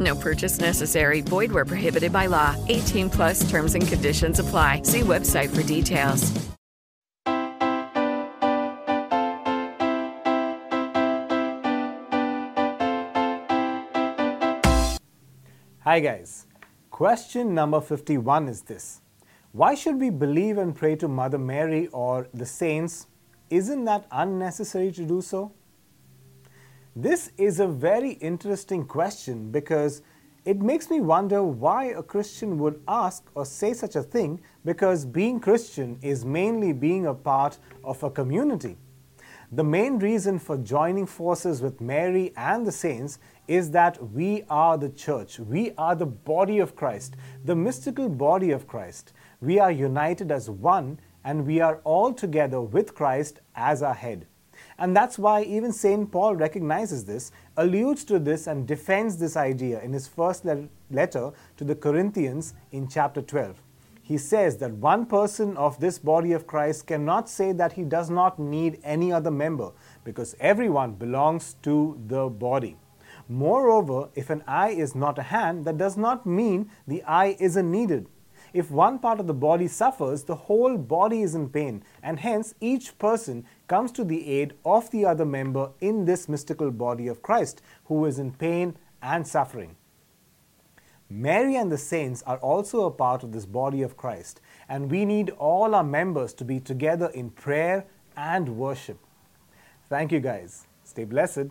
No purchase necessary. Void where prohibited by law. 18 plus terms and conditions apply. See website for details. Hi guys. Question number 51 is this. Why should we believe and pray to Mother Mary or the saints? Isn't that unnecessary to do so? This is a very interesting question because it makes me wonder why a Christian would ask or say such a thing because being Christian is mainly being a part of a community. The main reason for joining forces with Mary and the saints is that we are the church. We are the body of Christ, the mystical body of Christ. We are united as one and we are all together with Christ as our head. And that's why even St. Paul recognizes this, alludes to this, and defends this idea in his first letter to the Corinthians in chapter 12. He says that one person of this body of Christ cannot say that he does not need any other member because everyone belongs to the body. Moreover, if an eye is not a hand, that does not mean the eye isn't needed. If one part of the body suffers, the whole body is in pain, and hence each person comes to the aid of the other member in this mystical body of Christ who is in pain and suffering. Mary and the saints are also a part of this body of Christ, and we need all our members to be together in prayer and worship. Thank you, guys. Stay blessed.